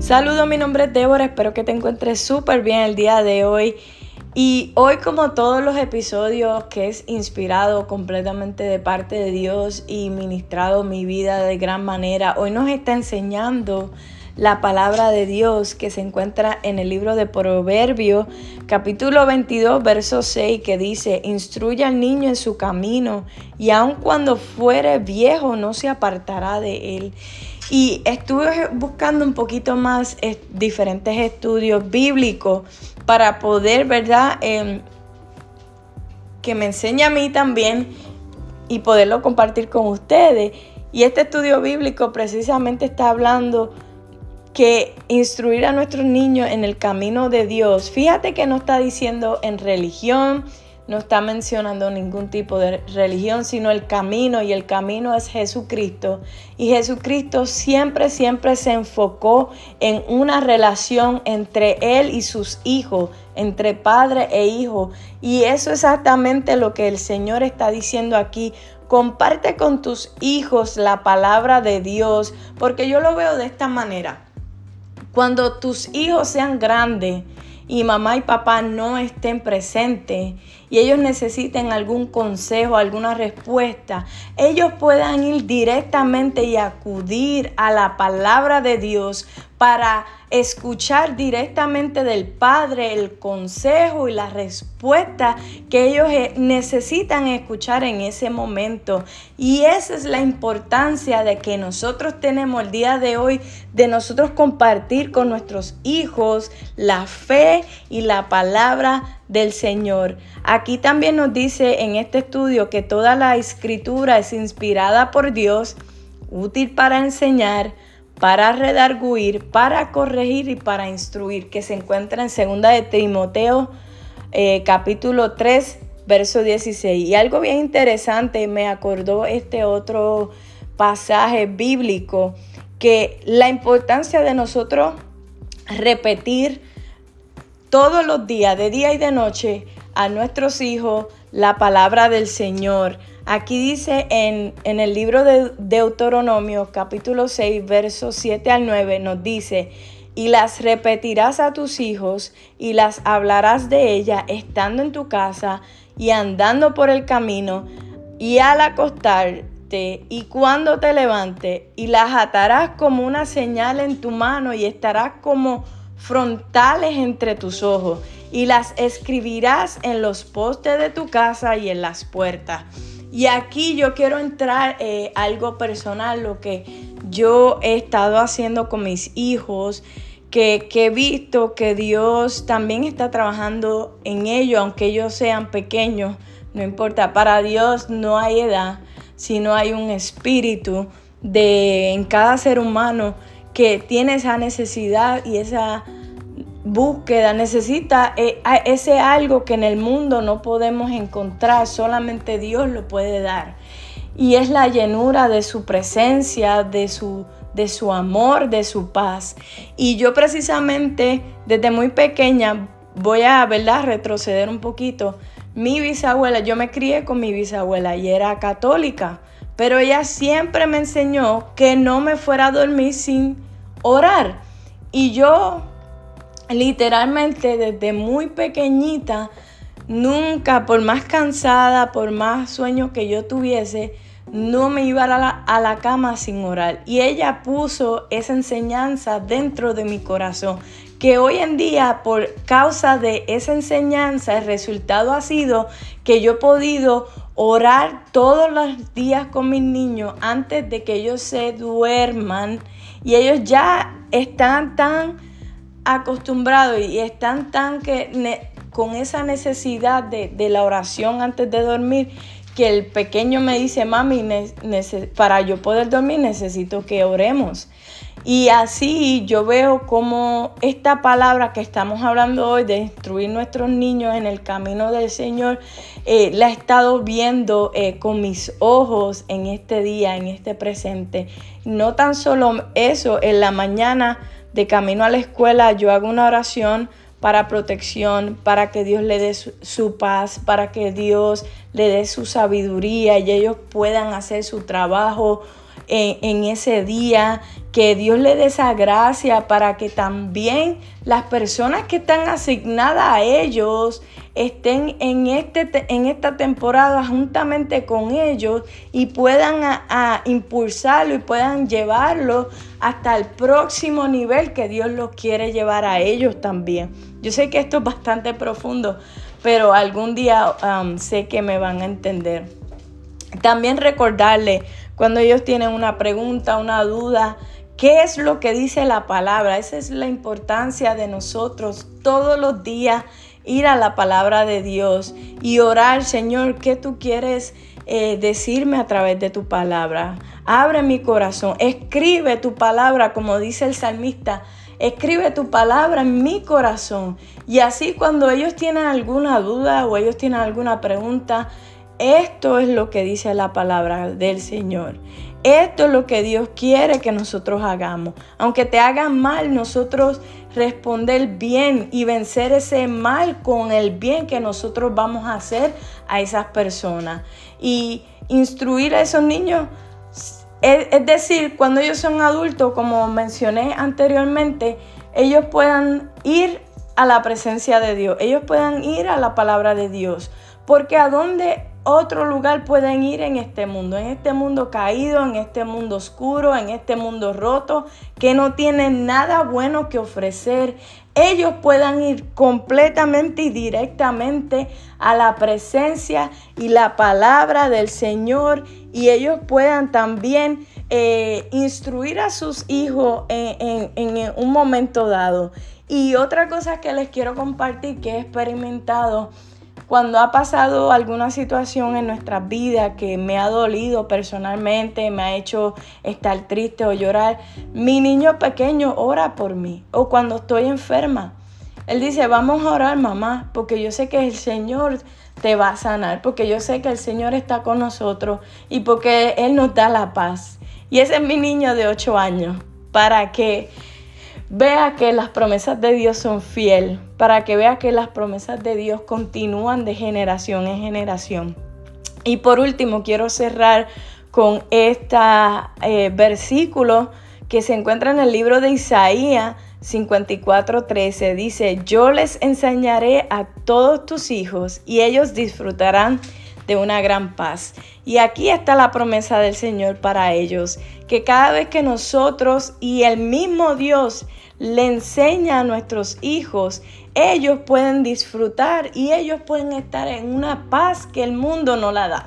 Saludos, mi nombre es Débora, espero que te encuentres súper bien el día de hoy. Y hoy como todos los episodios que es inspirado completamente de parte de Dios y ministrado mi vida de gran manera, hoy nos está enseñando la palabra de Dios que se encuentra en el libro de Proverbios, capítulo 22, verso 6, que dice, instruye al niño en su camino y aun cuando fuere viejo no se apartará de él. Y estuve buscando un poquito más eh, diferentes estudios bíblicos para poder, ¿verdad? Em, que me enseñe a mí también y poderlo compartir con ustedes. Y este estudio bíblico precisamente está hablando que instruir a nuestros niños en el camino de Dios, fíjate que no está diciendo en religión, no está mencionando ningún tipo de religión, sino el camino y el camino es Jesucristo. Y Jesucristo siempre, siempre se enfocó en una relación entre Él y sus hijos, entre padre e hijo. Y eso es exactamente lo que el Señor está diciendo aquí. Comparte con tus hijos la palabra de Dios, porque yo lo veo de esta manera. Cuando tus hijos sean grandes, y mamá y papá no estén presentes y ellos necesiten algún consejo, alguna respuesta, ellos puedan ir directamente y acudir a la palabra de Dios para escuchar directamente del Padre el consejo y la respuesta que ellos eh, necesitan escuchar en ese momento. Y esa es la importancia de que nosotros tenemos el día de hoy, de nosotros compartir con nuestros hijos la fe y la palabra del Señor. Aquí también nos dice en este estudio que toda la escritura es inspirada por Dios, útil para enseñar, para redarguir, para corregir y para instruir, que se encuentra en 2 de Timoteo eh, capítulo 3, verso 16. Y algo bien interesante, me acordó este otro pasaje bíblico, que la importancia de nosotros repetir todos los días, de día y de noche, a nuestros hijos la palabra del Señor. Aquí dice en, en, el libro de Deuteronomio capítulo 6, versos 7 al 9, nos dice, y las repetirás a tus hijos y las hablarás de ella estando en tu casa y andando por el camino y al acostarte y cuando te levante y las atarás como una señal en tu mano y estarás como frontales entre tus ojos y las escribirás en los postes de tu casa y en las puertas. Y aquí yo quiero entrar eh, algo personal, lo que yo he estado haciendo con mis hijos, que, he visto que Dios también está trabajando en ello, aunque ellos sean pequeños, no importa, para Dios no hay edad, sino hay un espíritu de en cada ser humano que tiene esa necesidad y esa búsqueda, necesita eh, ese algo que en el mundo no podemos encontrar, solamente Dios lo puede dar. Y es la llenura de su presencia, de su, de su amor, de su paz. Y yo precisamente desde muy pequeña voy a ¿verdad? retroceder un poquito. Mi bisabuela, yo me crié con mi bisabuela y era católica, pero ella siempre me enseñó que no me fuera a dormir sin orar. Y yo literalmente desde muy pequeñita, nunca, por más cansada, por más sueños que yo tuviese, no me iba a la, a la, cama sin orar. Y ella puso esa enseñanza dentro de mi corazón, que hoy en día, por causa de esa enseñanza, el resultado ha sido que yo he podido orar todos los días con mis niños antes de que ellos se duerman. Y ellos ya están tan acostumbrados y están tan que con esa necesidad de, la oración antes de dormir que el pequeño me dice, mami, para yo poder dormir necesito que oremos. Y así yo veo como esta palabra que estamos hablando hoy de instruir nuestros niños en el camino del Señor, eh, la he estado viendo eh, con mis ojos en este día, en este presente. No tan solo eso, en la mañana de camino a la escuela yo hago una oración para protección, para que Dios le dé su, paz, para que Dios le dé su sabiduría y ellos puedan hacer su trabajo en, ese día, que Dios le dé esa gracia para que también las personas que están asignadas a ellos estén en, este, en esta temporada juntamente con ellos y puedan a, impulsarlo y puedan llevarlo hasta el próximo nivel que Dios los quiere llevar a ellos también. Yo sé que esto es bastante profundo, pero algún día um, sé que me van a entender. También recordarle cuando ellos tienen una pregunta, una duda, ¿qué es lo que dice la palabra? Esa es la importancia de nosotros todos los días ir a la palabra de Dios y orar, Señor, ¿qué tú quieres eh, decirme a través de tu palabra? Abre mi corazón, escribe tu palabra, como dice el salmista. Escribe tu palabra en mi corazón. Y así cuando ellos tienen alguna duda o ellos tienen alguna pregunta, esto es lo que dice la palabra del Señor. Esto es lo que Dios quiere que nosotros hagamos. Aunque te hagan mal, nosotros responder bien y vencer ese mal con el bien que nosotros vamos a hacer a esas personas. Y instruir a esos niños, es, decir, cuando ellos son adultos, como mencioné anteriormente, ellos puedan ir a la presencia de Dios, ellos puedan ir a la palabra de Dios. Porque a dónde otro lugar pueden ir en este mundo, en este mundo caído, en este mundo oscuro, en este mundo roto, que no tienen nada bueno que ofrecer. Ellos puedan ir completamente y directamente a la presencia y la palabra del Señor y ellos puedan también eh, instruir a sus hijos en, en un momento dado. Y otra cosa que les quiero compartir que he experimentado cuando ha pasado alguna situación en nuestras vidas que me ha dolido personalmente, me ha hecho estar triste o llorar, mi niño pequeño ora por mí. O cuando estoy enferma, él dice, vamos a orar mamá, porque yo sé que el Señor te va a sanar, porque yo sé que el Señor está con nosotros y porque Él nos da la paz. Y ese es mi niño de 8 años, para que vea que las promesas de Dios son fiel, para que vea que las promesas de Dios continúan de generación en generación. Y por último, quiero cerrar con este versículo que se encuentra en el libro de Isaías 54:13. Dice, yo les enseñaré a todos tus hijos y ellos disfrutarán de una gran paz. Y aquí está la promesa del Señor para ellos, que cada vez que nosotros y el mismo Dios le enseña a nuestros hijos, ellos pueden disfrutar y ellos pueden estar en una paz que el mundo no la da,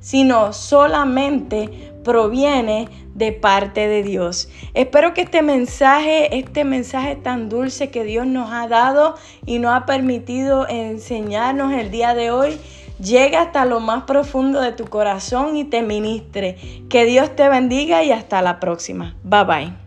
sino solamente proviene de parte de Dios. Espero que este mensaje, este mensaje tan dulce que Dios nos ha dado y nos ha permitido enseñarnos el día de hoy, llegue hasta lo más profundo de tu corazón y te ministre. Que Dios te bendiga y hasta la próxima. Bye bye.